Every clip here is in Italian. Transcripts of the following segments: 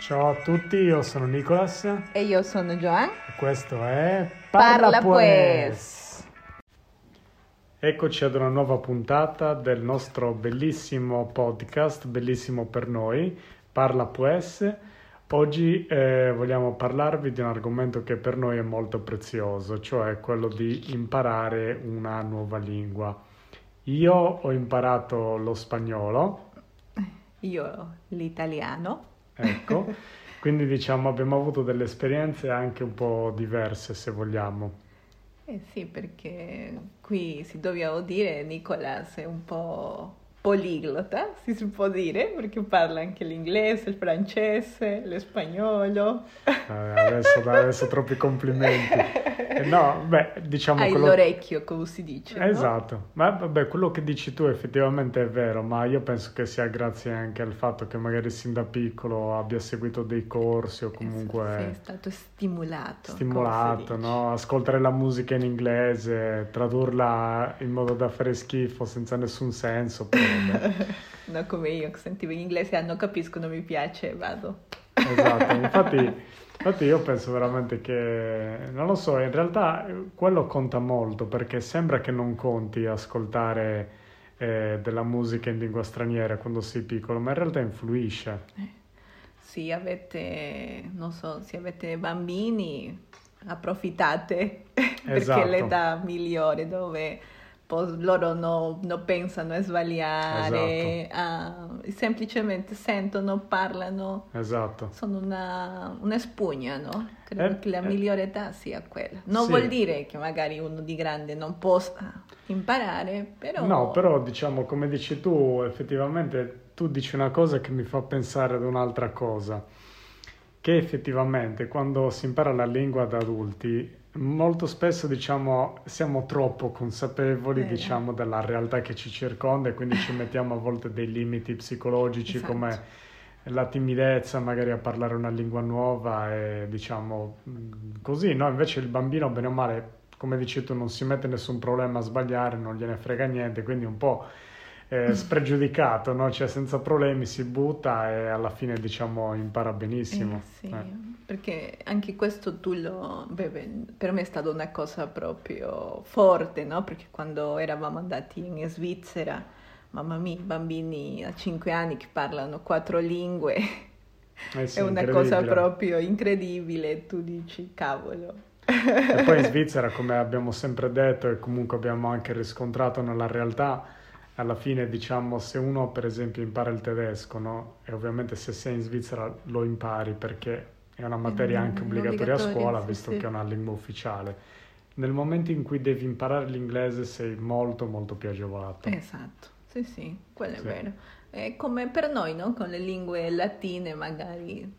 Ciao a tutti, io sono Nicolas e E io sono Joan. questo è Parla Pues. Eccoci ad una nuova puntata del nostro bellissimo podcast, bellissimo per noi, Parla Pues. Oggi eh, vogliamo parlarvi di un argomento che per noi è molto prezioso, cioè quello di imparare una nuova lingua. Io ho imparato lo spagnolo, Io l'italiano. Ecco, quindi diciamo abbiamo avuto delle esperienze anche un po' diverse se vogliamo. Eh sì, perché qui si doveva dire Nicolas è un po' poliglota, si può dire, perché parla anche l'inglese, il francese, lo spagnolo. Eh, adesso, adesso troppi complimenti. Eh, no, beh, diciamo Hai quello... l'orecchio, come si dice, no? Esatto, ma vabbè, quello che dici tu effettivamente è vero, ma io penso che sia grazie anche al fatto che magari sin da piccolo abbia seguito dei corsi o Sei comunque stato stimolato. stimolato, no? Ascoltare la musica in inglese, tradurla in modo da fare schifo senza nessun senso, però. No, come io che sentivo in inglese, ah, non capisco, non mi piace, vado. Esatto, infatti, infatti io penso veramente che, non lo so, in realtà eh, quello conta molto perché sembra che non conti ascoltare eh, della musica in lingua straniera quando sei piccolo, ma in realtà influisce. Se avete, non so, se avete bambini, approfittate perché Esatto. è l'età migliore dove poi loro no- non pensano a sbagliare, Esatto. a- semplicemente sentono, parlano, Esatto. sono una, una spugna, no? Credo Eh, che la eh. migliore età sia quella. Non Sì. vuol dire che magari uno di grande non possa imparare, però... No, però diciamo, come dici tu, effettivamente tu dici una cosa che mi fa pensare ad un'altra cosa, che effettivamente quando si impara la lingua da adulti, molto spesso diciamo siamo troppo consapevoli, Eh. diciamo, della realtà che ci circonda e quindi ci mettiamo a volte dei limiti psicologici Esatto. come la timidezza magari a parlare una lingua nuova e diciamo così, no? Invece il bambino, bene o male, come dici tu, non si mette nessun problema a sbagliare, non gliene frega niente, quindi un po' eh, spregiudicato, no? Cioè senza problemi si butta e alla fine diciamo impara benissimo. Eh, sì, Eh. Perché anche questo tu lo... beh, per me è stata una cosa proprio forte, no? Perché quando eravamo andati in Svizzera, mamma mia, bambini a 5 anni che parlano quattro lingue, Eh sì, è una cosa proprio incredibile, tu dici, cavolo. E poi in Svizzera, come abbiamo sempre detto e comunque abbiamo anche riscontrato nella realtà, alla fine diciamo se uno per esempio impara il tedesco, no? E ovviamente se sei in Svizzera lo impari perché è una materia Mm, anche obbligatoria a scuola, sì, visto sì. che è una lingua ufficiale. Nel momento in cui devi imparare l'inglese sei molto molto più agevolato. Esatto, sì, sì, quello Sì. è vero. È come per noi, no? Con le lingue latine magari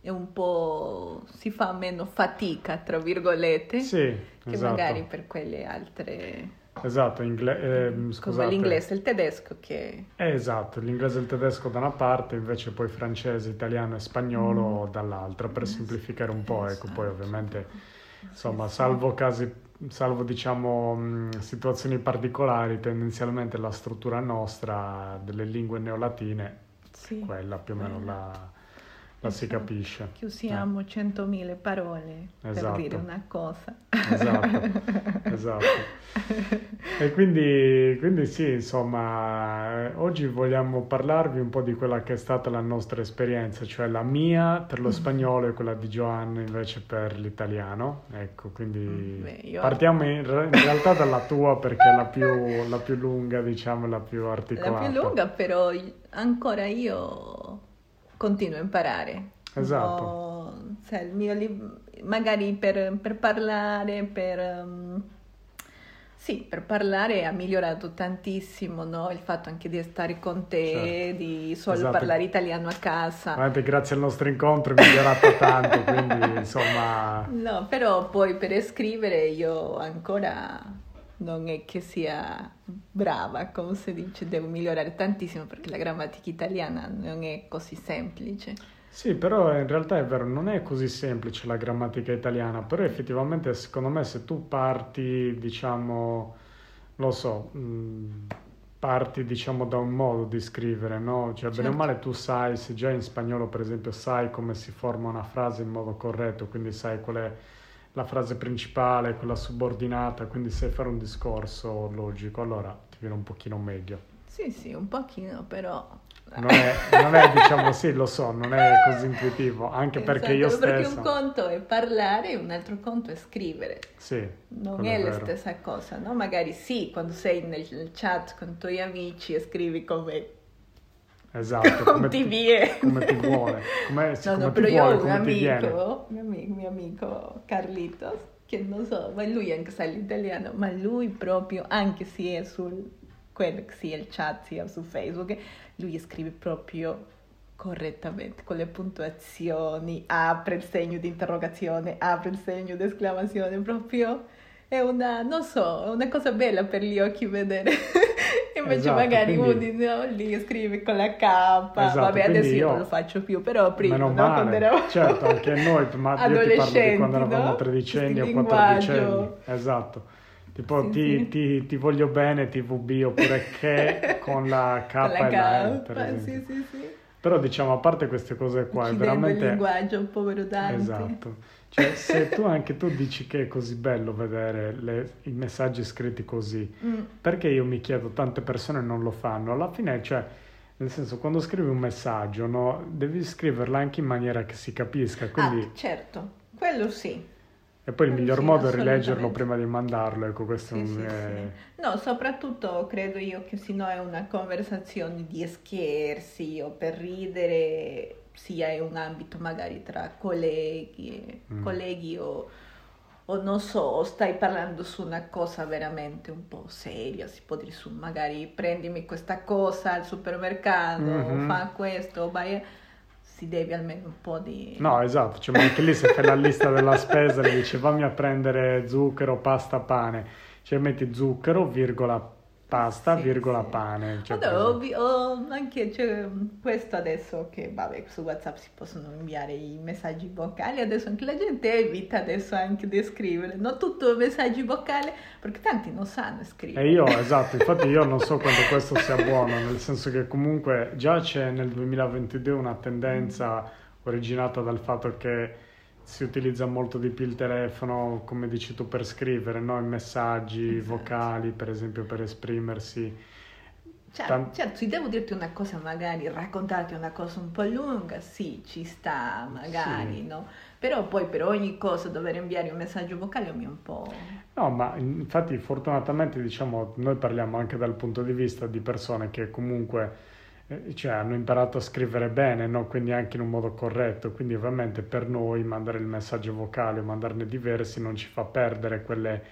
è un po' si fa meno fatica, tra virgolette, Sì, che esatto. magari per quelle altre Esatto, ingle- come scusate. l'inglese e il tedesco che Eh, esatto, l'inglese e il tedesco da una parte, invece poi francese, italiano e spagnolo Mm. dall'altra, per semplificare un po', ecco, poi Esatto. ovviamente, insomma, salvo casi, salvo diciamo situazioni particolari, tendenzialmente la struttura nostra delle lingue neolatine, sì, quella più o meno quella. la, la si capisce. che usiamo centomila parole Esatto. per dire una cosa. Esatto, esatto. E quindi, quindi sì, insomma, eh, oggi vogliamo parlarvi un po' di quella che è stata la nostra esperienza, cioè la mia per lo spagnolo e quella di Joan invece per l'italiano. Ecco, quindi Mm, Beh, io- partiamo in, in realtà dalla tua perché è la più, la più lunga, diciamo, la più La articolata. più lunga, però ancora io continuo a imparare. Esatto. po', sai, il mio li- magari per, per parlare, per... ehm, sì, per parlare ha migliorato tantissimo, no? Il fatto anche di stare con te, Certo. di solo Esatto. parlare italiano a casa. Veramente grazie al nostro incontro è migliorato tanto, quindi insomma... No, però poi per scrivere io ancora non è che sia brava, come si dice, devo migliorare tantissimo perché la grammatica italiana non è così semplice. Sì, però in realtà è vero, non è così semplice la grammatica italiana, però effettivamente secondo me se tu parti, diciamo, lo so, mh, parti diciamo da un modo di scrivere, no? Cioè, bene o Certo. male tu sai, se già in spagnolo per esempio sai come si forma una frase in modo corretto, quindi sai qual è la frase principale, quella subordinata, quindi sai fare un discorso logico, allora ti viene un pochino meglio. Sì, sì, un pochino, però... Non è, non è, diciamo, sì, lo so, non è così intuitivo, anche perché io Esatto, Perché stesso... un conto è parlare e un altro conto è scrivere. Sì, Non quello è la stessa cosa, no? Magari sì, quando sei nel chat con i tuoi amici e scrivi come, Esatto, come come ti viene. come ti vuole, come, No, come no, però io ho un amico, mio amico, mio amico Carlitos, che non so, ma lui anche sa l'italiano, ma lui proprio, anche se è sul, quello che sia il chat, sia su Facebook, lui scrive proprio correttamente, con le puntuazioni, apre il segno di interrogazione, apre il segno di esclamazione, proprio è una, non so, una cosa bella per gli occhi vedere. Invece Esatto, magari quindi- uno no, lì scrive con la K, Esatto, vabbè adesso io non lo faccio più, però prima, no, male, quando eravamo certo, anche noi, ma io ti parlo di quando eravamo no? tredicenni o quattordicenni, linguaggio. esatto. Tipo Sì, ti, sì. Ti, ti voglio bene, TVB, oppure che con la K Con la e la L, per K, esempio. sì, sì, sì. Però diciamo, a parte queste cose qua, è Uccidendo il veramente... linguaggio, povero Dante. Esatto. Cioè, se tu anche tu dici che è così bello vedere le- i messaggi scritti così, Mm, perché io mi chiedo, tante persone non lo fanno, alla fine, cioè, nel senso, quando scrivi un messaggio, no, devi scriverlo anche in maniera che si capisca, quindi, Ah, certo, quello sì. e poi il miglior sì, modo è rileggerlo prima di mandarlo, ecco, questo Sì, è sì, sì. No, soprattutto credo io che se no è una conversazione di scherzi o per ridere, sia in un ambito magari tra colleghi, Mm. colleghi o, o non so, o stai parlando su una cosa veramente un po' seria, si può dire su magari prendimi questa cosa al supermercato, Mhm. fa questo, vai, si deve almeno un po' di... No, esatto, cioè, ma anche lì se fai la lista della spesa e dici fammi a prendere zucchero, pasta, pane, cioè metti zucchero, virgola, pasta, Sì, virgola, sì. pane. Cioè, Vabbè, ho, vi- ho anche cioè, questo adesso che vabbè, su WhatsApp si possono inviare i messaggi vocali, adesso anche la gente evita adesso anche di scrivere, non tutto messaggi vocali, perché tanti non sanno scrivere. E io, esatto, infatti io non so quanto questo sia buono, nel senso che comunque già c'è nel 2022 una tendenza originata dal fatto che si utilizza molto di più il telefono, come dici tu, per scrivere, no? I messaggi Esatto. vocali, per esempio, per esprimersi. Cioè, Tan- certo, se devo dirti una cosa, magari raccontarti una cosa un po' lunga, sì, ci sta, magari, Sì. no? Però poi per ogni cosa dover inviare un messaggio vocale mi è un po'... No, ma infatti fortunatamente diciamo noi parliamo anche dal punto di vista di persone che comunque cioè, hanno imparato a scrivere bene, no? Quindi anche in un modo corretto, quindi ovviamente per noi mandare il messaggio vocale o mandarne diversi non ci fa perdere quelle,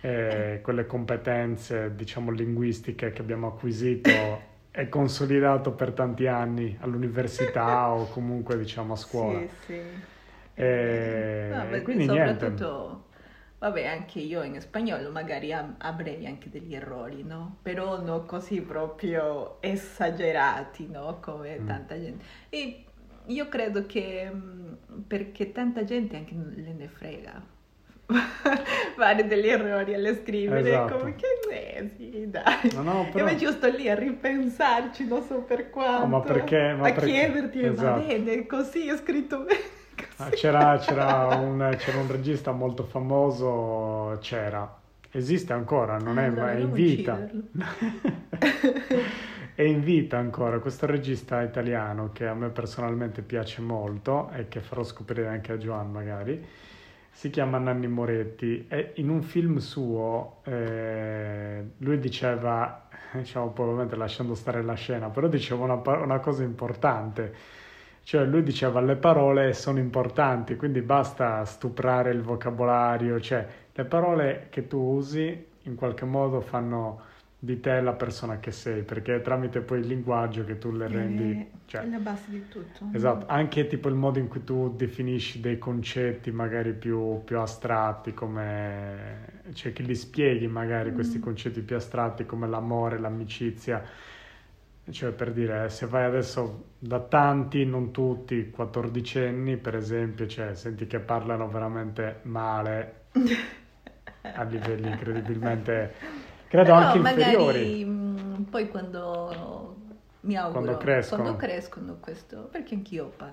eh, quelle competenze diciamo linguistiche che abbiamo acquisito e consolidato per tanti anni all'università o comunque diciamo a scuola. Sì, sì. E Vabbè, quindi niente. Vabbè, anche io in spagnolo magari avrei anche degli errori, no? Però non così proprio esagerati, no? Come Mm. tanta gente. E io credo che mm, perché tanta gente anche le ne frega. fare degli errori alle scrivere Esatto. come che eh, sì dai No, no, però- invece io sto lì a ripensarci non so per quanto ma perché- ma a perché- chiederti va esatto. bene così è scritto bene Ah. C'era, c'era un, c'era un regista molto famoso, c'era, esiste ancora, non è, ma è in vita. è in vita ancora questo regista italiano che a me personalmente piace molto e che farò scoprire anche a Joan magari. Si chiama Nanni Moretti e in un film suo eh, lui diceva, diciamo poi ovviamente lasciando stare la scena, però diceva una, una cosa importante. Cioè lui diceva le parole sono importanti, quindi basta stuprare il vocabolario, cioè le parole che tu usi in qualche modo fanno di te la persona che sei, perché è tramite poi il linguaggio che tu le rendi, cioè, è la base di tutto. Esatto, anche tipo il modo in cui tu definisci dei concetti magari più, più astratti, come, cioè che li spieghi magari questi Mm. concetti più astratti come l'amore, l'amicizia, cioè per dire, se vai adesso da tanti, non tutti, quattordicenni per esempio, cioè senti che parlano veramente male a livelli incredibilmente, credo Però anche magari inferiori. mh, poi quando mi auguro Quando crescono. quando crescono questo, perché anch'io pa-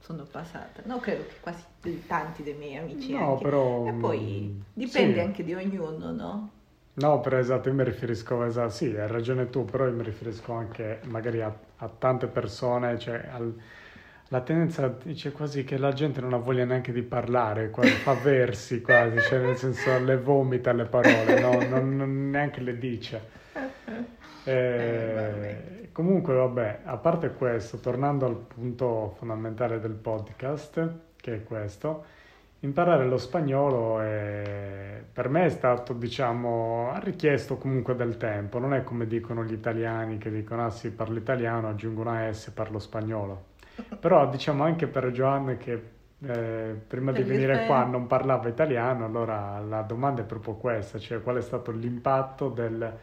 sono passata, no? Credo che quasi tanti dei miei amici No, anche. però, E poi mm, dipende sì. anche di ognuno, no? No, però esatto, io mi riferisco, esatto, sì, hai ragione tu, però io mi riferisco anche magari a, a tante persone, cioè al- la tendenza dice quasi che la gente non ha voglia neanche di parlare, quasi, fa versi quasi, cioè nel senso le vomita le parole, no? non, non neanche le dice. Eh, Eh, comunque, vabbè, a parte questo, tornando al punto fondamentale del podcast, che è questo, imparare lo spagnolo è- per me è stato, diciamo, ha richiesto comunque del tempo, non è come dicono gli italiani che dicono, ah sì, parlo italiano, aggiungo una S, parlo spagnolo. Però diciamo anche per Joanne che eh, prima di venire qua non parlava italiano, allora la domanda è proprio questa, cioè qual è stato l'impatto del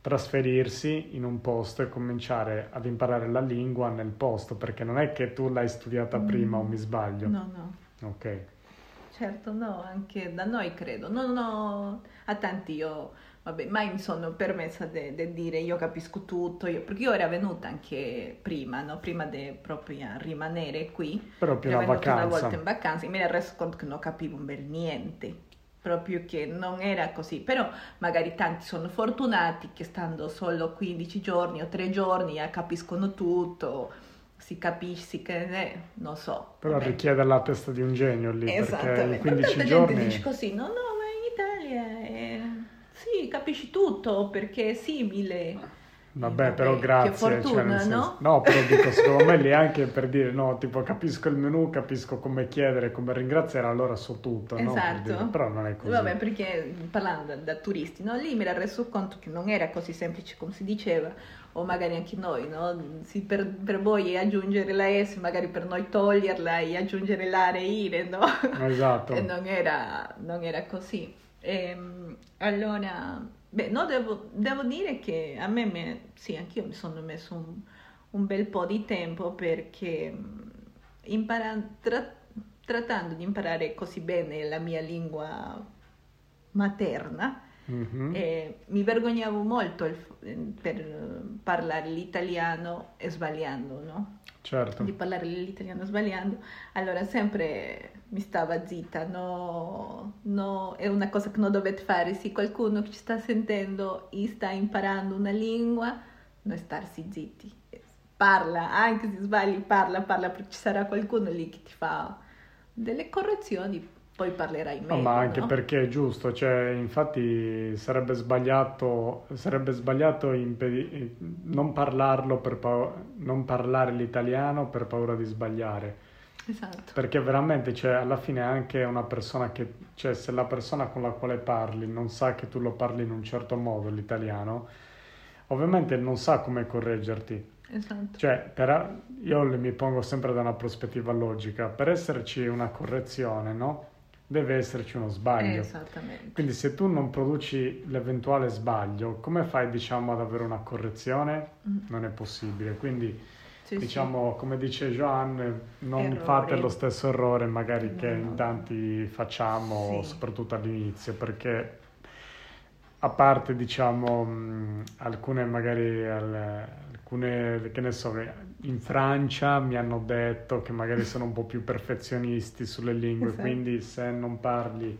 trasferirsi in un posto e cominciare ad imparare la lingua nel posto, perché non è che tu l'hai studiata prima o mi sbaglio. Mm. No, no. Ok. Certo, no, anche da noi credo. No, no, a tanti io, vabbè, mai mi sono permessa di dire io capisco tutto, io- perché io ero venuta anche prima, no? Prima di proprio rimanere qui. Però più ero una vacanza. volta in vacanza e mi ero reso conto che non capivo un bel niente, proprio che non era così. Però magari tanti sono fortunati che stando solo 15 giorni o 3 giorni eh, capiscono tutto, si capisce che, eh, non so. Però vabbè. richiede la testa di un genio lì, perché in Esattamente. 15 Tanta giorni... gente dice così, no, no, ma in Italia è... sì, capisci tutto perché è simile. Vabbè, però grazie. Cioè, fortuna, senso- no? però dico, secondo me lì anche per dire, no, tipo capisco il menù, capisco come chiedere, come ringraziare, allora so tutto, no? Per Esatto. Però non è così. Vabbè, perché parlando da, da turisti, no? Lì mi ero reso conto che non era così semplice come si diceva, o magari anche noi, no? Sì, per, per voi è aggiungere la S, magari per noi toglierla e aggiungere l'are ire, no? Esatto. E non era, non era così. Ehm, allora, beh, no, devo, devo dire che a me, me- sì, anch'io mi sono messo un, un bel po' di tempo perché mh, impara- tra- trattando di imparare così bene la mia lingua materna, Mhm. eh, mi vergognavo molto il per parlare l'italiano e sbagliando, no? Certo. di parlare l'italiano sbagliando, allora sempre mi stava zitta, no, no, è una cosa che non dovete fare, se qualcuno che ci sta sentendo e sta imparando una lingua, non starsi zitti, parla, anche se sbagli parla, parla, perché ci sarà qualcuno lì che ti fa delle correzioni, poi parlerai No, meglio, ma anche no? perché è giusto, cioè, infatti sarebbe sbagliato, sarebbe sbagliato impedi- non parlarlo per pau- non parlare l'italiano per paura di sbagliare. Esatto, Perché veramente, cioè, alla fine anche una persona che, cioè, se la persona con la quale parli non sa che tu lo parli in un certo modo, l'italiano, ovviamente non sa come correggerti. esatto. Cioè, per- io mi pongo sempre da una prospettiva logica, per esserci una correzione, no? Deve esserci uno sbaglio. Esattamente. Quindi se tu non produci l'eventuale sbaglio, come fai, diciamo, ad avere una correzione? Mm. Non è possibile. Quindi Sì, sì. diciamo, come dice Joan, non Errori. fate lo stesso errore magari che No. in tanti facciamo, Sì. soprattutto all'inizio, perché a parte, diciamo, mh, alcune magari, al- alcune, che ne so, in Francia mi hanno detto che magari sono un po' più perfezionisti sulle lingue, Esatto. quindi se non parli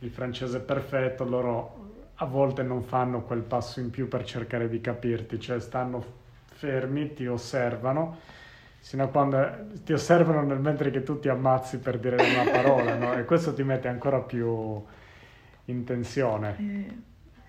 il francese perfetto, loro a volte non fanno quel passo in più per cercare di capirti, cioè stanno fermi, ti osservano, sino a quando ti osservano nel mentre che tu ti ammazzi per dire una parola, no? E questo ti mette ancora più in tensione. Eh,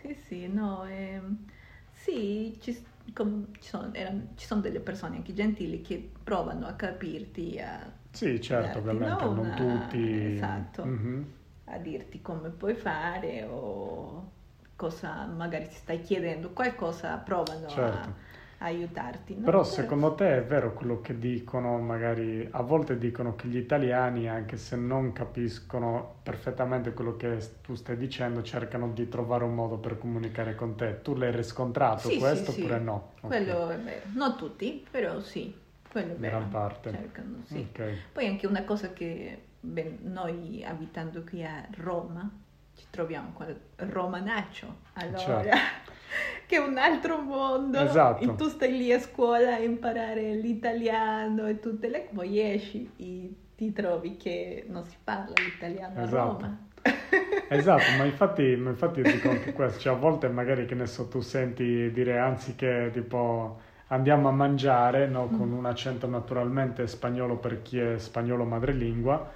sì, sì, no, ehm, sì, ci, com- ci sono, erano- ci sono delle persone anche gentili che provano a capirti, a, Sì, certo, ovviamente, no, non tutti. Esatto, Mhm. a dirti come puoi fare o cosa magari ti stai chiedendo, qualcosa provano Certo. a aiutarti. no? Però secondo te è vero quello che dicono, magari a volte dicono che gli italiani, anche se non capiscono perfettamente quello che tu stai dicendo, cercano di trovare un modo per comunicare con te. Tu l'hai riscontrato Sì, sì, questo sì. oppure no? Ok. Quello è vero, non tutti, però sì, quello è vero. gran parte. Cercano, sì. Ok. Poi anche una cosa che beh, noi abitando qui a Roma ci troviamo con il romanaccio. Allora, Certo. che è un altro mondo. Esatto. E tu stai lì a scuola a imparare l'italiano e tutte le... Poi esci e ti trovi che non si parla l'italiano Esatto. a Roma. Esatto, ma infatti, ma infatti dico anche questo, cioè a volte magari che ne so, tu senti dire anziché tipo andiamo a mangiare, no, con un accento naturalmente spagnolo per chi è spagnolo madrelingua,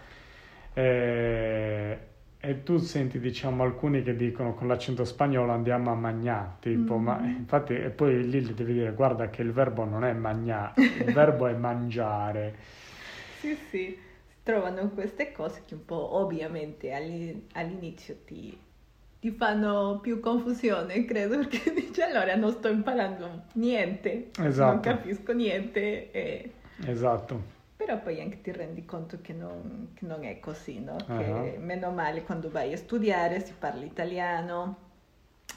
e, e tu senti diciamo alcuni che dicono con l'accento spagnolo andiamo a mangiare, tipo, ma Mm. infatti e poi lì devi dire guarda che il verbo non è mangiare, il verbo è mangiare. Sì, sì, si trovano queste cose che un po' ovviamente all'i- all'inizio ti, ti fanno più confusione, credo, perché dici allora non sto imparando niente, non Esatto. capisco niente, e- Esatto. Però poi anche ti rendi conto che non, che non è così, no? Che meno male quando vai a studiare si parla italiano,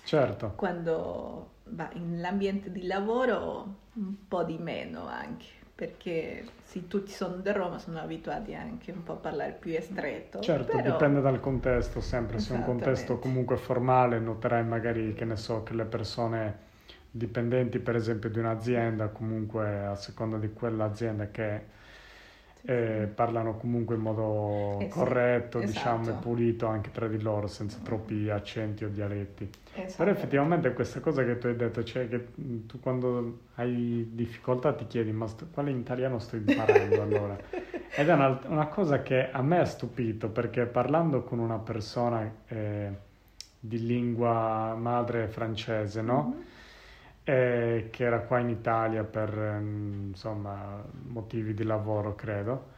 Certo. quando vai nell'ambiente di lavoro un po' di meno anche, perché sì, tutti sono da Roma, sono abituati anche un po' a parlare più estretto. Certo, però- dipende dal contesto sempre, se è un contesto comunque formale noterai magari che ne so che le persone dipendenti per esempio di un'azienda comunque a seconda di quell'azienda che eh, parlano comunque in modo sì, corretto diciamo e esatto. pulito anche tra di loro senza troppi accenti o dialetti. Però Esattamente. effettivamente questa cosa che tu hai detto, cioè che tu quando hai difficoltà ti chiedi ma sto- quale italiano sto imparando allora? Ed è una, una cosa che a me ha stupito perché parlando con una persona eh, di lingua madre francese, no? Mhm. Eh, che era qua in Italia per ehm, insomma motivi di lavoro, credo.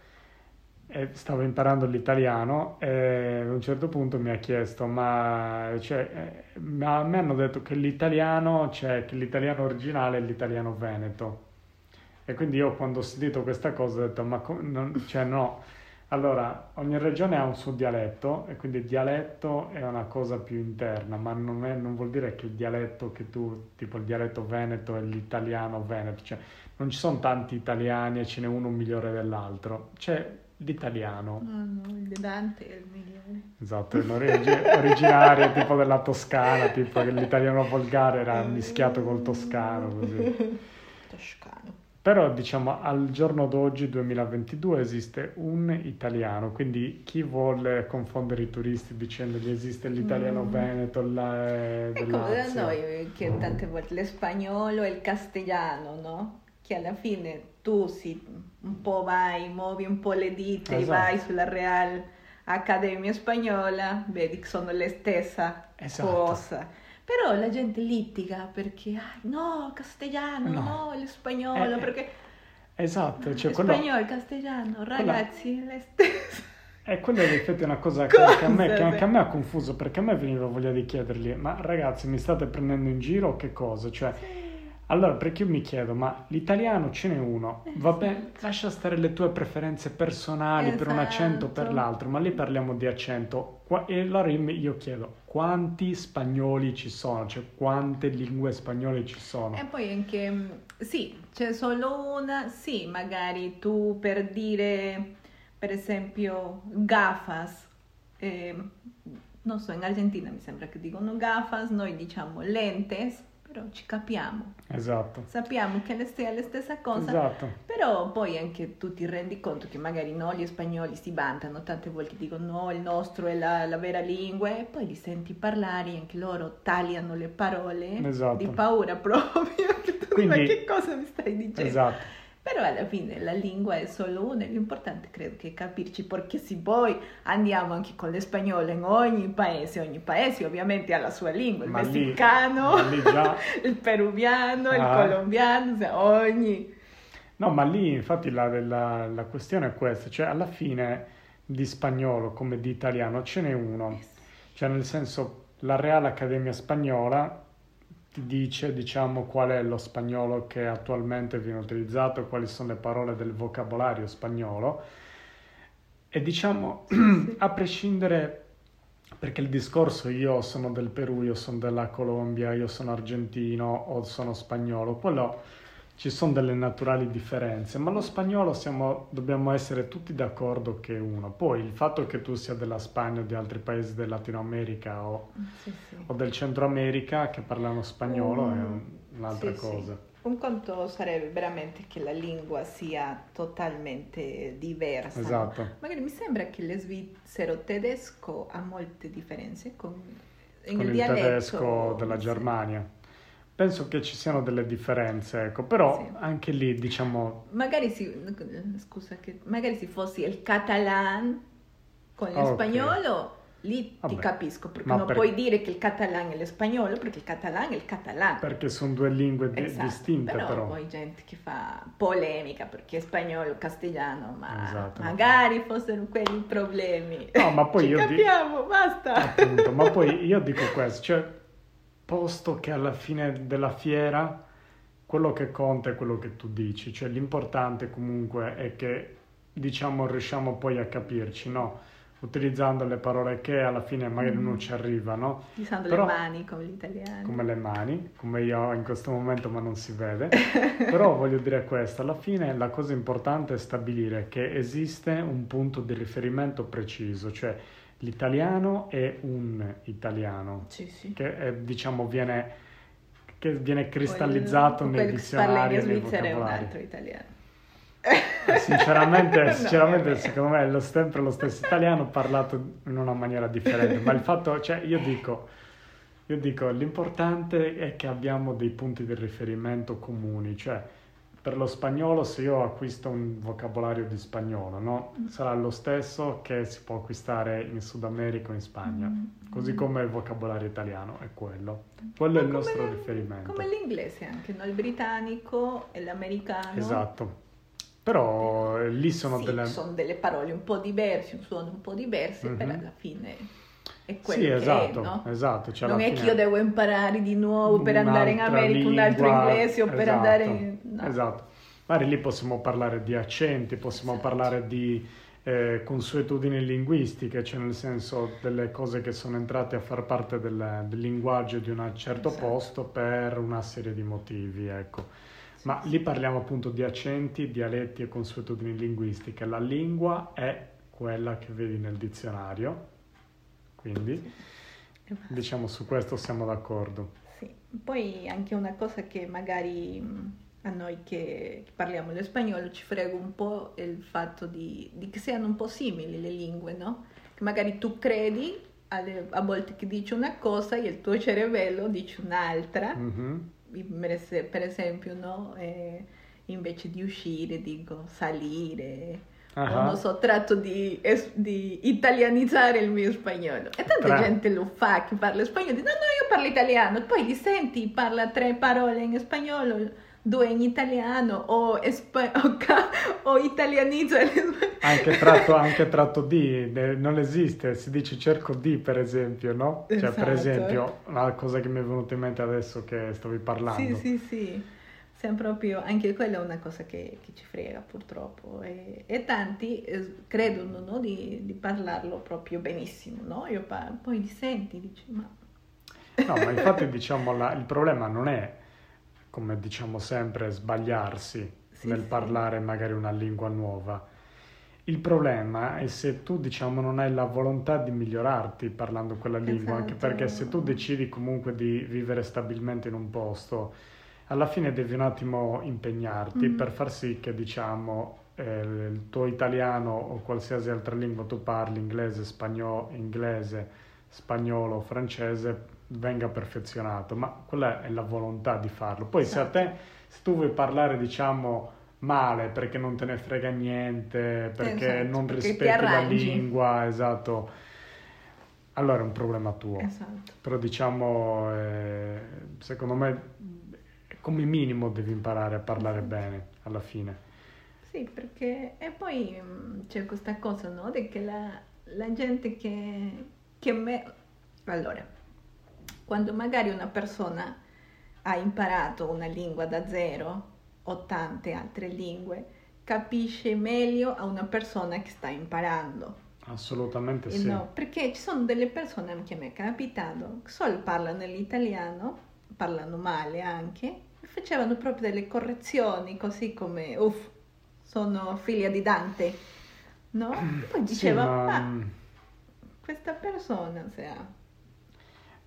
E stavo imparando l'italiano e a un certo punto mi ha chiesto, ma, cioè, eh, ma a me hanno detto che l'italiano, cioè che l'italiano originale è l'italiano veneto. E quindi io quando ho sentito questa cosa ho detto, ma com- non- cioè no, allora ogni regione ha un suo dialetto e quindi il dialetto è una cosa più interna, ma non, è- non vuol dire che il dialetto che tu, tipo il dialetto veneto è l'italiano veneto, cioè non ci sono tanti italiani e ce n'è uno migliore dell'altro, c'è l'italiano. No, no, il Dante è il migliore. Esatto, l'origi- originario tipo della Toscana, tipo che l'italiano volgare era mischiato col toscano, così. Toscano. Però diciamo al giorno d'oggi, 2022, esiste un italiano, quindi chi vuole confondere i turisti dicendogli esiste l'italiano Mm. veneto la, eh, È come da noi che tante volte l'espagnolo e il castigliano, no? Che alla fine tu si un po' vai, muovi un po' le dita e Esatto. vai sulla Real Accademia Spagnola, vedi che sono la stessa Esatto. cosa. Però la gente litiga perché, ah, no, castigliano, No. no, l'espagnolo, Eh, eh, perché Esatto, cioè quello, spagnolo, castigliano, ragazzi, è la stessa. e quello in effetti è una cosa che, Cosa, che a me, che anche a me ha confuso, perché a me veniva voglia di chiedergli, ma ragazzi mi state prendendo in giro o che cosa? Cioè, Allora, perché io mi chiedo, ma l'italiano ce n'è uno, vabbè, Esatto. lascia stare le tue preferenze personali per un accento o per Esatto. l'altro, ma lì parliamo di accento. E allora io chiedo, quanti spagnoli ci sono? Cioè, quante lingue spagnole ci sono? E poi anche, mm, sì, c'è solo una, sì, magari tu per dire, per esempio, gafas, eh, non so, in Argentina mi sembra che dicono gafas, noi diciamo lentes, però ci capiamo, Esatto, sappiamo che è la stessa cosa, esatto. però poi anche tu ti rendi conto che magari no, gli spagnoli si vantano, tante volte dicono no, il nostro è la, la vera lingua e poi li senti parlare e anche loro tagliano le parole Esatto. di paura proprio. Quindi- ma che cosa mi stai dicendo? Esatto. Però alla fine la lingua è solo una l'importante credo che è capirci perché se poi andiamo anche con l'espagnolo in ogni paese, ogni paese ovviamente ha la sua lingua, il Ma lì- messicano, lì già- il peruviano, il Ah. colombiano, cioè ogni... No, ma lì infatti la, la- la questione è questa, cioè alla fine di spagnolo come di italiano ce n'è uno, cioè nel senso la Real Accademia Spagnola dice diciamo qual è lo spagnolo che attualmente viene utilizzato, quali sono le parole del vocabolario spagnolo. E diciamo a prescindere perché il discorso io sono del Perù, io sono della Colombia, io sono argentino o sono spagnolo, quello ci sono delle naturali differenze, ma lo spagnolo siamo, dobbiamo essere tutti d'accordo che è uno. Poi il fatto che tu sia della Spagna o di altri paesi del Latino America o, Sì, sì. o del Centro America che parlano spagnolo Mm, è un- un'altra sì, sì. cosa. Un conto sarebbe veramente che la lingua sia totalmente diversa. Esatto. Magari mi sembra che lo svizzero tedesco ha molte differenze con, con il dialetto. tedesco della. Germania. Penso che ci siano delle differenze, ecco, però Sì. anche lì diciamo Magari si, scusa, che magari se fossi il catalan con lo spagnolo, lì Vabbè. ti capisco, perché Ma non per- puoi dire che il catalan è lo spagnolo, perché il catalan è il catalano. perché sono due lingue di- Esatto, distinte però, però. poi gente che fa polemica perché è spagnolo, castigliano, ma Esatto. magari fossero quelli i problemi. No, ma poi Ci io di- capiamo, basta. Appunto, ma poi io dico questo, cioè, posto che alla fine della fiera quello che conta è quello che tu dici, cioè l'importante comunque è che diciamo riusciamo poi a capirci, no? Utilizzando le parole che alla fine magari Mm. non ci arrivano, Usando Però- le mani come gli italiani. come le mani, come io in questo momento ma non si vede. Però voglio dire questo, alla fine la cosa importante è stabilire che esiste un punto di riferimento preciso, cioè l'italiano è un italiano Sì, sì. che è, diciamo viene, che viene cristallizzato nei che si parla dizionari e nei è un altro italiano. Eh, Sinceramente, No, sinceramente vabbè. secondo me è lo- sempre lo stesso italiano parlato in una maniera differente, ma il fatto, cioè io dico, io dico l'importante è che abbiamo dei punti di riferimento comuni, cioè per lo spagnolo se io acquisto un vocabolario di spagnolo, no? Sarà lo stesso che si può acquistare in Sud America o in Spagna, Mm. così come il vocabolario italiano è quello. Quello è il Ma nostro come- riferimento. Come l'inglese anche, no? Il britannico e l'americano. Esatto. Però eh, lì sono Sì, delle... sono delle parole un po' diverse, un suono un po' diverso, Mhm. però alla fine è quello Sì, che esatto, è, no? esatto. cioè non è che io devo imparare di nuovo per andare in America un altro lingua, inglese o per esatto, andare in... no. Esatto. Magari lì possiamo parlare di accenti, possiamo Esatto. parlare di eh, consuetudini linguistiche, cioè nel senso delle cose che sono entrate a far parte del, del linguaggio di un certo Esatto. posto per una serie di motivi, ecco. Ma lì parliamo appunto di accenti, dialetti e consuetudini linguistiche. La lingua è quella che vedi nel dizionario, quindi diciamo su questo siamo d'accordo. Sì. Poi anche una cosa che magari mh, a noi che parliamo lo spagnolo ci frega un po' è il fatto di, di che siano un po' simili le lingue, no? Che magari tu credi alle- a volte che dici una cosa e il tuo cervello dice un'altra. Mhm. per es- per esempio, no? Eh, invece di uscire dico salire. Ah, non so, tratto di, di italianizzare il mio spagnolo. E tanta Tra- gente lo fa che parla spagnolo, dice no, no, io parlo italiano. Poi li senti, parla tre parole in spagnolo, due in italiano, o, espa- o, ca- o italianizza Anche tratto, anche tratto di, non esiste, si dice cerco di per esempio, no? Cioè per Esatto. esempio, una cosa che mi è venuta in mente adesso che stavi parlando. Sì, sì, sì. Siamo proprio, anche quella è una cosa che, che ci frega purtroppo e, e tanti eh, credono no, di, di parlarlo proprio benissimo, no? Io par- poi li senti, dici ma... No, ma infatti diciamo la- il problema non è, come diciamo sempre, sbagliarsi Sì, nel sì. parlare magari una lingua nuova. Il problema è se tu, diciamo, non hai la volontà di migliorarti parlando quella lingua, anche Esatto. perché se tu decidi comunque di vivere stabilmente in un posto, alla fine devi un attimo impegnarti Mhm. per far sì che, diciamo, eh, il tuo italiano o qualsiasi altra lingua tu parli, inglese, spagnolo, inglese, spagnolo, francese, venga perfezionato. Ma quella è la volontà di farlo. Poi se a Esatto. te, se tu vuoi parlare, diciamo, male perché non te ne frega niente, perché Esatto, non perché ti rispetti la lingua, esatto, allora è un problema tuo. Esatto. Però diciamo, eh, secondo me, come minimo devi imparare a parlare bene alla fine. Sì, perché e poi mh, c'è questa cosa, no? Di che la, la gente che, che me... Allora, quando magari una persona ha imparato una lingua da zero o tante altre lingue, capisce meglio a una persona che sta imparando. Assolutamente sì. no, perché ci sono delle persone che mi è capitato che solo parlano l'italiano, parlano male anche, facevano proprio delle correzioni, così come, uff, sono figlia di Dante, no? E poi diceva, Sì, ma- ma questa persona, se ha...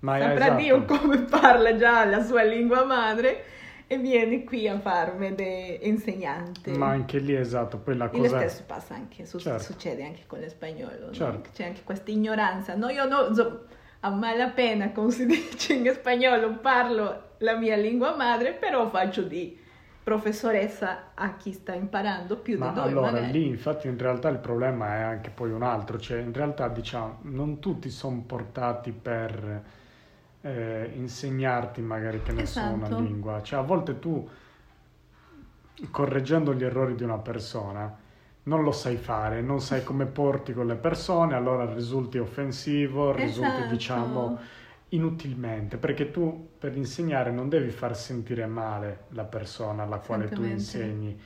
Ma è Saprà esatto. Dio come parla già la sua lingua madre e viene qui a farmi insegnante. Ma anche lì esatto, poi la E lo cosa stesso passa anche, su- Certo. succede anche con l'espagnolo, no? Certo. C'è anche questa ignoranza. No, io no, so- a malapena, come si dice in spagnolo, parlo la mia lingua madre, però faccio di professoressa a chi sta imparando più Ma di noi. allora magari. lì infatti in realtà il problema è anche poi un altro, cioè in realtà diciamo non tutti sono portati per eh, insegnarti magari che ne so una Esatto. lingua, cioè a volte tu correggendo gli errori di una persona non lo sai fare, non sai come porti con le persone, allora risulti offensivo, risulti Esatto. diciamo inutilmente, perché tu per insegnare non devi far sentire male la persona alla quale tu insegni.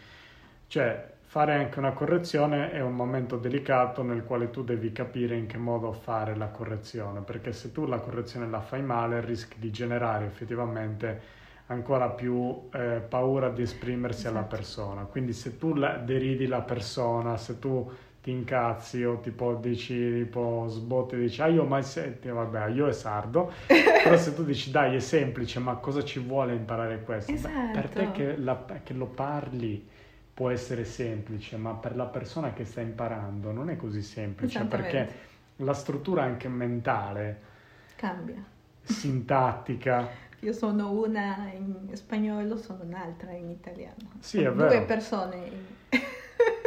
Cioè, fare anche una correzione è un momento delicato nel quale tu devi capire in che modo fare la correzione, perché se tu la correzione la fai male rischi di generare effettivamente ancora più eh, paura di esprimersi alla Esatto. persona. Quindi se tu la- deridi la persona, se tu ti incazzi o tipo dici tipo sbotti dici ah io mai senti vabbè io è sardo però se tu dici dai è semplice ma cosa ci vuole imparare questo Beh, per te Esatto. che, la- che lo parli può essere semplice ma per la persona che sta imparando non è così semplice perché la struttura anche mentale Cambia. sintattica Io sono una in spagnolo, sono un'altra in italiano. Sì, è vero. Due persone. in-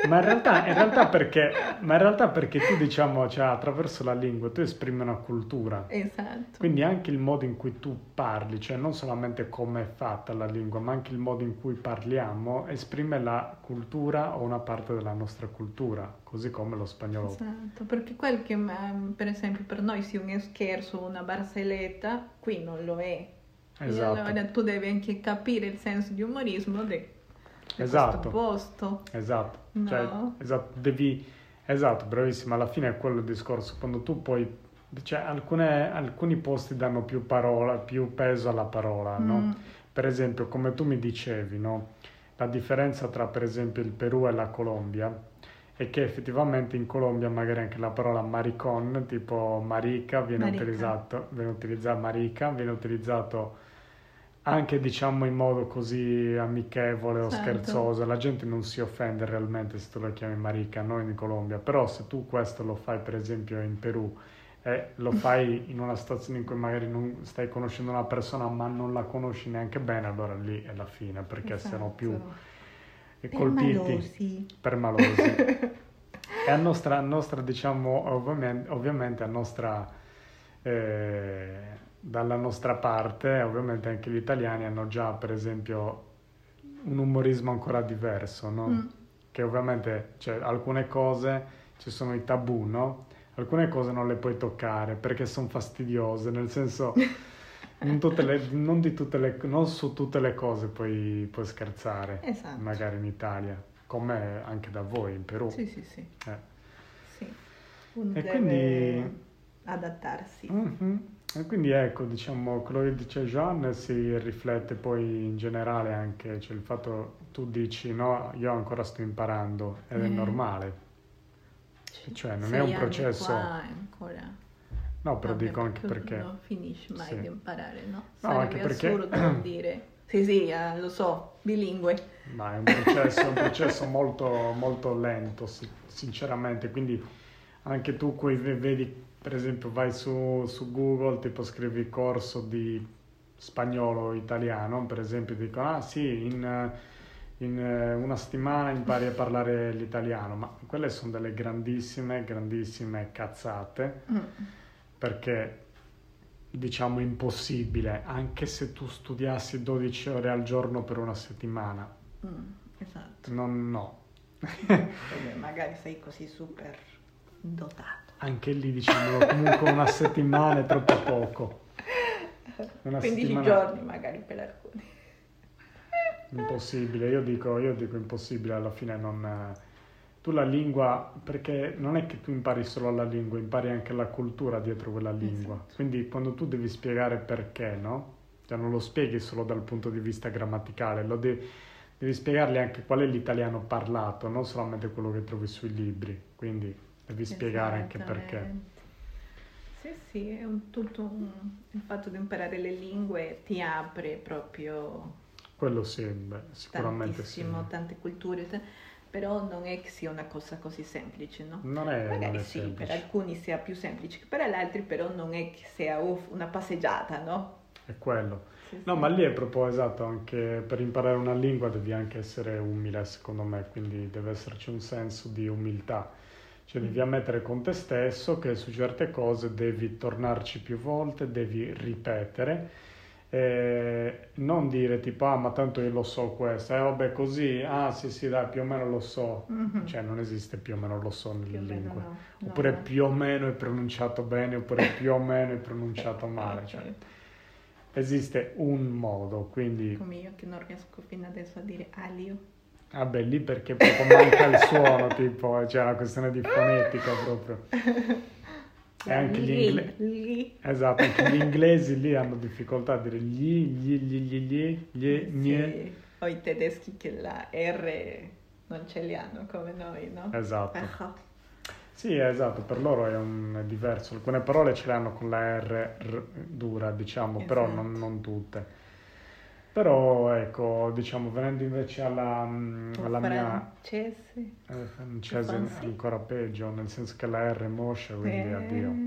Ma in realtà, in realtà perché, ma in realtà perché tu diciamo, cioè, attraverso la lingua tu esprimi una cultura. Esatto. Quindi anche il modo in cui tu parli, cioè non solamente come è fatta la lingua, ma anche il modo in cui parliamo, esprime la cultura o una parte della nostra cultura, così come lo spagnolo. Esatto, perché quel che ehm, per esempio per noi sia un scherzo, una barzelletta, qui non lo è. E Esatto. allora tu devi anche capire il senso di umorismo di Esatto. questo posto. Esatto, No. cioè, esatto, devi, esatto, bravissima, alla fine è quello il discorso, quando tu poi, cioè, alcune- alcuni posti danno più parola, più peso alla parola, no? Mm, Per esempio, come tu mi dicevi, no? La differenza tra per esempio il Perù e la Colombia è che effettivamente in Colombia magari anche la parola maricon, tipo marica, viene Marica. utilizzato, viene utilizzato marica, viene utilizzato anche diciamo in modo così amichevole o Certo. scherzoso, la gente non si offende realmente se tu la chiami marica, noi in Colombia, però se tu questo lo fai per esempio in Perù e lo fai in una situazione in cui magari non stai conoscendo una persona ma non la conosci neanche bene, allora lì è la fine perché siano più esatto. colpiti Permalosi. permalosi. e a nostra, a nostra diciamo, ovviamente, ovviamente a nostra, eh, dalla nostra parte, ovviamente anche gli italiani hanno già, per esempio, un umorismo ancora diverso, no? Mm, Che ovviamente, cioè, alcune cose, ci sono i tabù, no? Alcune cose non le puoi toccare perché sono fastidiose, nel senso... Non, tutte le- non di tutte le, non su tutte le cose puoi, puoi scherzare, Esatto. magari in Italia, come anche da voi in Perù. Sì, sì, sì. Eh. sì. E quindi- adattarsi. Mhm. E quindi ecco, diciamo, quello che dice Jean si riflette poi in generale anche, cioè il fatto tu dici no, io ancora sto imparando ed è Mm. normale, cioè, non è un processo- ancora... no, però Vabbè, dico anche perché, Non finisci mai Sì. di imparare, no? No, Sarebbe anche perché- assurdo dire... Sì, sì, eh, lo so, bilingue. ma è un processo, un processo molto, molto lento, si- sinceramente, quindi anche tu qui ve- vedi, per esempio, vai su, su Google, tipo scrivi corso di spagnolo italiano, per esempio, dicono, ah sì, in, in eh, una settimana impari a parlare l'italiano, ma quelle sono delle grandissime, grandissime cazzate, Mm. perché diciamo impossibile, anche se tu studiassi 12 ore al giorno per una settimana, Mm, esatto. non no. Vabbè, magari sei così super dotato. Anche lì diciamo comunque una settimana è troppo poco. Una 15 settimana- giorni magari per alcuni. Impossibile, io dico, io dico impossibile, alla fine non... Tu la lingua, perché non è che tu impari solo la lingua, impari anche la cultura dietro quella lingua. Esatto. Quindi quando tu devi spiegare perché, no? cioè non lo spieghi solo dal punto di vista grammaticale, lo devi, devi spiegargli anche qual è l'italiano parlato, non solamente quello che trovi sui libri, quindi devi spiegare anche perché. Sì, sì, è un, tutto un, il fatto di imparare le lingue ti apre proprio... Quello sì, beh, sicuramente sì. tante culture, però non è che sia una cosa così semplice, no? Non è, Magari non è sì, semplice. per alcuni sia più semplice che per altri, però non è che sia una passeggiata, no? È quello. Sì, No, sì. ma lì è proprio esatto, anche per imparare una lingua devi anche essere umile, secondo me, quindi deve esserci un senso di umiltà. Cioè devi ammettere con te stesso che su certe cose devi tornarci più volte, devi ripetere, eh, non dire tipo, ah, ma tanto io lo so questo, eh, vabbè, così, ah, sì, sì, dai, più o meno lo so. Mhm. Cioè non esiste più o meno lo so nelle lingue. no, no, Oppure no. più o meno è pronunciato bene, oppure più o meno è pronunciato male. Ok. Cioè, esiste un modo, quindi Come io che non riesco fino adesso a dire alio. Vabbè lì perché proprio manca il suono, tipo, c'è una questione di fonetica proprio. E anche gli, Lì, ingle- lì. esatto, anche gli inglesi lì hanno difficoltà a dire gli, gli, gli, gli, gli, gli, gne. Sì, O i tedeschi che la R non ce li hanno come noi, no? Esatto. Ah, Sì, esatto, per loro è, un, è diverso. Alcune parole ce le hanno con la R, r- dura, diciamo, però Esatto. non, non tutte. Però ecco, diciamo, venendo invece alla, mm, alla mia francese. eh, francese Fancy. ancora peggio, nel senso che la R è moscia, quindi Eh, addio.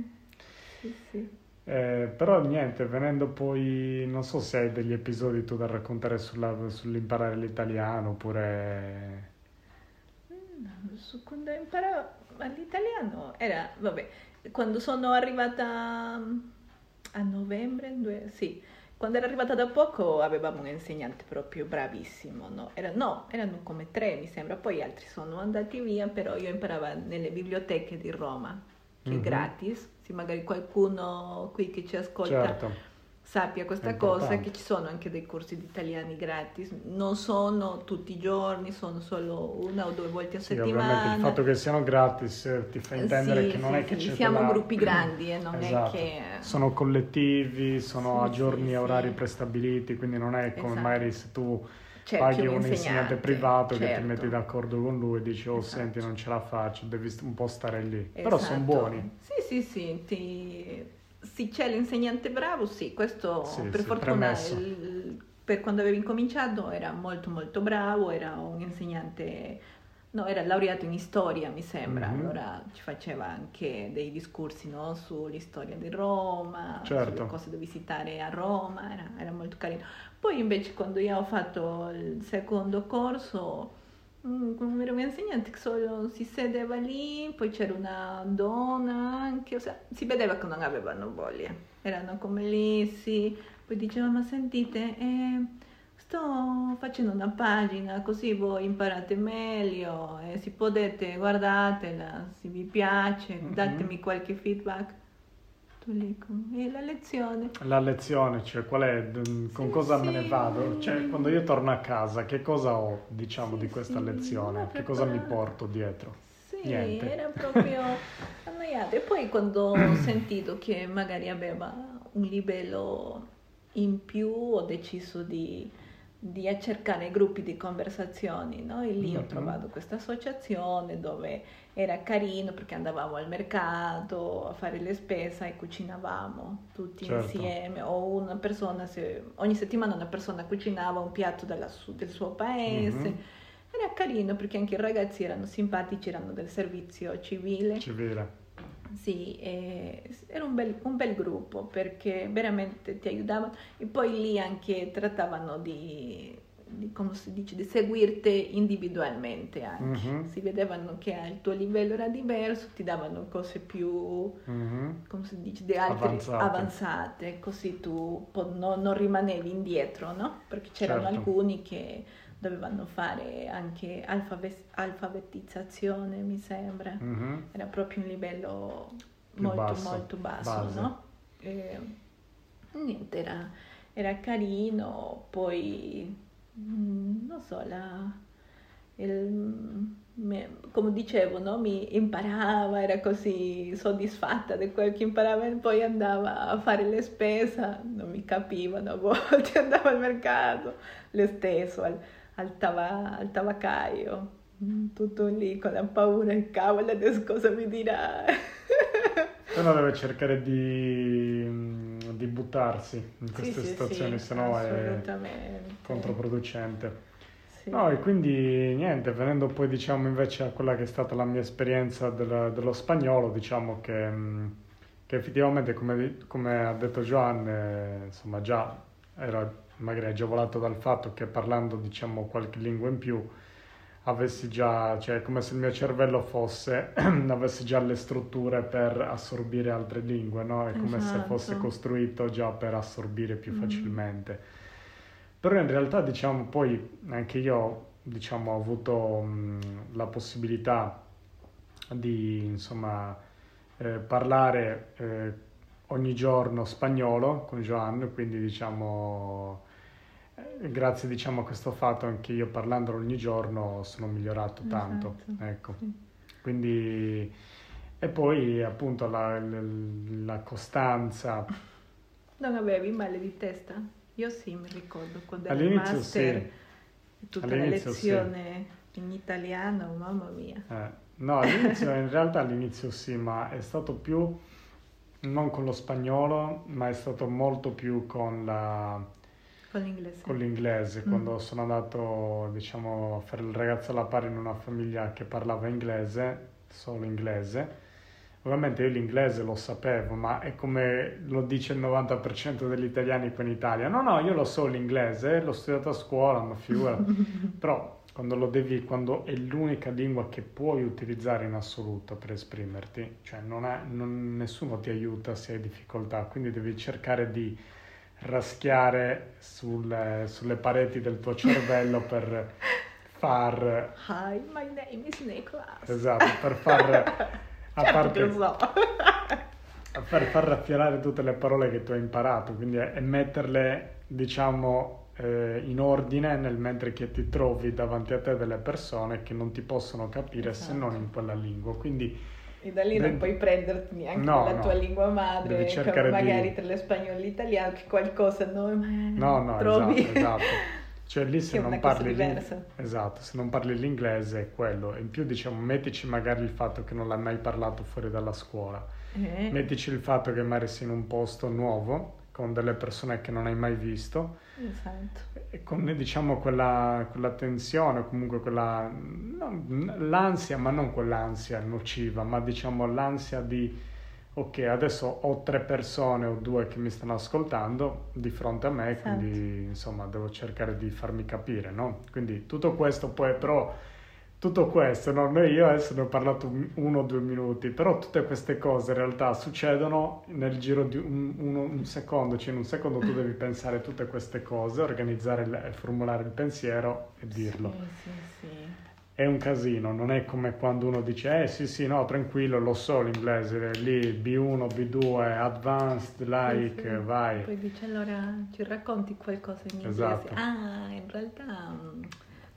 Sì, sì. Eh, però niente, venendo poi, non so se hai degli episodi tu da raccontare sulla- sull'imparare l'italiano oppure... Mm, su- Quando imparavo l'italiano era, vabbè, quando sono arrivata mm, a novembre, due- sì, quando ero arrivata da poco avevamo un insegnante proprio bravissimo, no? Era- no, erano come tre mi sembra, poi altri sono andati via, però io imparavo nelle biblioteche di Roma, che è Mhm. gratis, se magari qualcuno qui che ci ascolta Certo, sappia questa cosa che ci sono anche dei corsi di italiani gratis, non sono tutti i giorni, sono solo una o due volte a sì, settimana. il fatto che siano gratis eh, ti fa intendere Sì, che non sì, è che c'è siamo quella- gruppi grandi e non Esatto. è che Sono collettivi, sono a giorni e orari prestabiliti, quindi non è come Esatto. magari se tu c'è paghi un insegnante insegnante, privato che ti certo. metti d'accordo con lui e dici oh Esatto. senti non ce la faccio, devi un po' stare lì. Però sono Esatto. buoni. Sì, sì, sì, ti- sì, c'è l'insegnante bravo, sì, questo Sì, per sì, fortuna il- per quando avevo incominciato era molto molto bravo, era un insegnante, no, era laureato in storia mi sembra, Mhm. allora ci faceva anche dei discorsi no, sull'istoria di Roma, Certo. sulle cose da visitare a Roma, era, era molto carino. Poi invece quando io ho fatto il secondo corso Mm, come ero mia insegnante che solo si sedeva lì, poi c'era una donna anche, o sea, si vedeva che non avevano voglia, erano come lì, sì, poi diceva ma sentite, eh, sto facendo una pagina così voi imparate meglio e se potete guardatela, se vi piace, Mhm. datemi qualche feedback. Con- e la lezione? La lezione, cioè qual è, con Sì, cosa me sì. ne vado? Cioè quando io torno a casa, che cosa ho, diciamo, Sì, di questa lezione? Che cosa mi porto dietro? Sì, Niente. era proprio annoiato. E poi quando ho sentito che magari aveva un livello in più, ho deciso di, di cercare gruppi di conversazioni, no? E lì ho Mhm. trovato questa associazione dove era carino perché andavamo al mercato a fare le spese e cucinavamo tutti Certo. insieme. O una persona, se- ogni settimana una persona cucinava un piatto della su- del suo paese. Mhm. Era carino perché anche i ragazzi erano simpatici, erano del servizio civile. Civile. Sì, e era un bel, un bel gruppo perché veramente ti aiutavano e poi lì anche trattavano di, di, come si dice, di seguirti individualmente anche. Mhm. Si vedevano che il tuo livello era diverso, ti davano cose più, Mhm. come si dice, di altre Avanzate. avanzate, così tu po- non, non rimanevi indietro, no? Perché c'erano Certo. alcuni che dovevano fare anche alfabe- alfabetizzazione, mi sembra. Mhm. Era proprio un livello Più molto basso, molto basso, base. no? E, niente, era, era carino, poi non so, la, il- come dicevo, no? mi imparava, era così soddisfatta di quel che imparava e poi andava a fare le spese, non mi capivano, a volte andava al mercato, lo stesso, al, al, tava, al tabaccaio, mm, tutto lì con la paura, cavolo, adesso cosa mi dirà? Uno deve cercare di, di buttarsi in queste sì, situazioni, sì, se no è controproducente. Sì. No, e quindi niente, venendo poi diciamo invece a quella che è stata la mia esperienza del, dello spagnolo, diciamo che, che effettivamente come, come, ha detto Joan, eh, insomma già era magari agevolato dal fatto che parlando diciamo qualche lingua in più avessi già, cioè come se il mio cervello fosse, avesse già le strutture per assorbire altre lingue, no? È come esatto. se fosse costruito già per assorbire più mm. facilmente. Però in realtà diciamo poi anche io diciamo, ho avuto mh, la possibilità di insomma eh, parlare eh, ogni giorno spagnolo con Joan, quindi diciamo grazie diciamo, a questo fatto anche io parlandolo ogni giorno sono migliorato tanto. Esatto. Ecco. Sì. Quindi e poi appunto la, la, la costanza. Non avevi male di testa? Io sì, mi ricordo quando ero All'inizio master, sì. tutta All'inizio la lezione sì. in italiano, mamma mia. Eh, no, all'inizio, in realtà all'inizio sì, ma è stato più, non con lo spagnolo, ma è stato molto più con la... Con l'inglese. Con l'inglese, mm. quando sono andato, diciamo, a fare il ragazzo alla pari in una famiglia che parlava inglese, solo inglese, Ovviamente io l'inglese lo sapevo, ma è come lo dice il 90% degli italiani qui in Italia. No, no, io lo so l'inglese, l'ho studiato a scuola, ma figura. Però quando lo devi, quando è l'unica lingua che puoi utilizzare in assoluto per esprimerti, cioè non è, non, nessuno ti aiuta se hai difficoltà, quindi devi cercare di raschiare sulle, sulle pareti del tuo cervello per far... Hi, my name is Nicholas. Esatto, per far a certo parte lo so. per far raffiorare tutte le parole che tu hai imparato, quindi e metterle, diciamo, eh, in ordine nel mentre che ti trovi davanti a te delle persone che non ti possono capire esatto. se non in quella lingua. Quindi e da lì non puoi prenderti neanche no, la no. tua lingua madre, magari di... tra l'espagnolo e l'italiano, che qualcosa no, no, no trovi... esatto, esatto. Cioè lì se non, parli esatto, se non parli l'inglese è quello. In più diciamo, mettici magari il fatto che non l'hai mai parlato fuori dalla scuola. Eh. Mettici il fatto che magari sei in un posto nuovo, con delle persone che non hai mai visto. Esatto. E con diciamo quella, quella tensione, comunque quella... No, l'ansia, ma non quell'ansia nociva, ma diciamo l'ansia di ok, adesso ho tre persone o due che mi stanno ascoltando di fronte a me, esatto. quindi insomma devo cercare di farmi capire, no? Quindi tutto questo poi però, tutto questo, no? Noi io adesso ne ho parlato uno o due minuti, però tutte queste cose in realtà succedono nel giro di un, uno, un secondo, cioè in un secondo tu devi pensare tutte queste cose, organizzare e formulare il pensiero e dirlo. Sì, sì, sì è un casino, non è come quando uno dice eh sì sì no tranquillo lo so l'inglese, lì B1, B2, advanced, like, vai. Poi dice allora ci racconti qualcosa in inglese? Esatto. Ah, in realtà mm,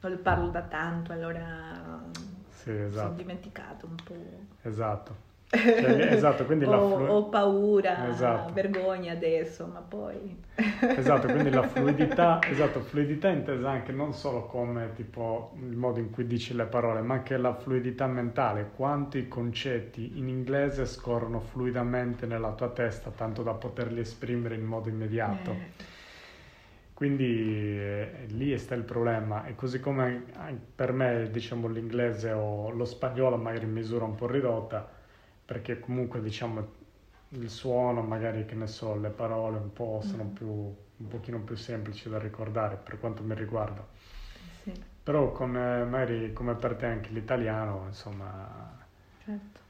non lo parlo da tanto, allora sì, esatto. sono dimenticato un po'. Esatto. Cioè, esatto, quindi la flu... ho paura, esatto. vergogna adesso, ma poi... esatto, quindi la fluidità, esatto, fluidità intesa anche non solo come tipo il modo in cui dici le parole, ma anche la fluidità mentale, quanto i concetti in inglese scorrono fluidamente nella tua testa, tanto da poterli esprimere in modo immediato. Eh. Quindi eh, lì sta il problema e così come per me diciamo l'inglese o lo spagnolo magari in misura un po' ridotta, perché comunque diciamo il suono, magari che ne so, le parole un po' sono mm. più, un pochino più semplici da ricordare per quanto mi riguarda. Sì. Però come, magari come per te anche l'italiano, insomma, certo.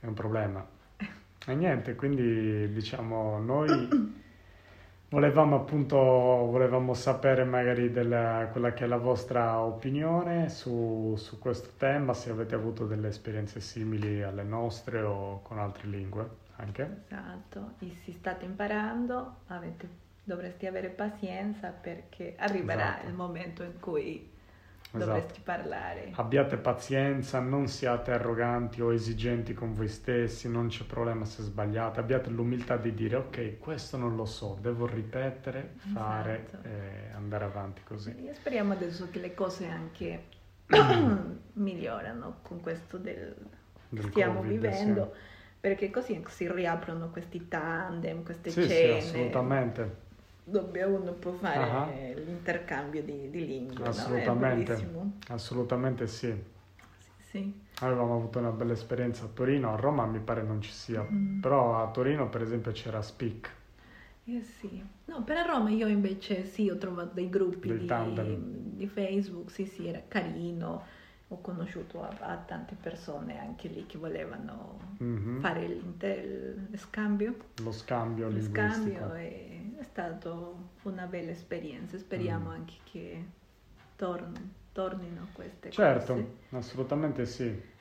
è un problema. E niente, quindi diciamo noi Volevamo appunto volevamo sapere magari della, quella che è la vostra opinione su, su, questo tema, se avete avuto delle esperienze simili alle nostre o con altre lingue anche. Esatto, e se state imparando avete, dovreste avere pazienza perché arriverà esatto. il momento in cui dovresti parlare. Abbiate pazienza, non siate arroganti o esigenti con voi stessi, non c'è problema se sbagliate, abbiate l'umiltà di dire ok, questo non lo so, devo ripetere, fare Esatto. e andare avanti così. E speriamo adesso che le cose anche migliorano con questo del che Del stiamo Covid, vivendo, perché così si riaprono questi tandem, queste Sì, sì, cene, assolutamente. Uno può fare Ah. l'intercambio di, di lingue, no? Assolutamente, bellissimo. assolutamente sì. Sì, sì. Avevamo avuto una bella esperienza a Torino, a Roma mi pare non ci sia, Mm. però a Torino per esempio c'era Speak, Eh sì. No, per a Roma io invece sì, ho trovato dei gruppi di, di Facebook, sì sì, era carino, ho conosciuto a, a tante persone anche lì che volevano Mhm. fare lo scambio, lo scambio lo scambio e è stata una bella esperienza, speriamo Mm. anche che torn- tornino queste Certo, cose. assolutamente sì.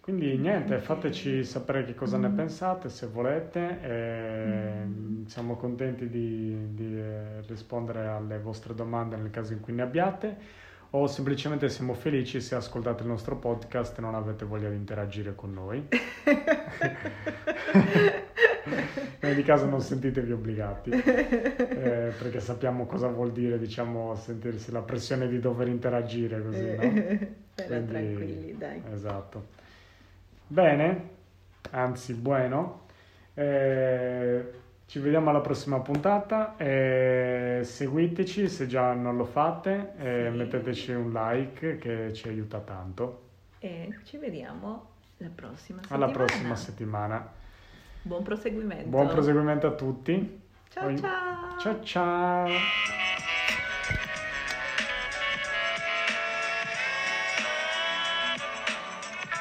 Quindi niente, Ok. fateci sapere che cosa ne Mm. pensate se volete. e Mm. Siamo contenti di, di, eh, rispondere alle vostre domande nel caso in cui ne abbiate o semplicemente siamo felici se ascoltate il nostro podcast e non avete voglia di interagire con noi. In ogni caso non sentitevi obbligati, eh, perché sappiamo cosa vuol dire, diciamo, sentirsi la pressione di dover interagire così, no? Però tranquilli, dai. Esatto. Bene, anzi buono. Eh, ci vediamo alla prossima puntata. eh, seguiteci se già non lo fate. eh, Sì. Metteteci un like che ci aiuta tanto. E ci vediamo la prossima settimana. Alla prossima settimana. Buon proseguimento. Buon proseguimento a tutti. Ciao Poi- ciao. Ciao ciao.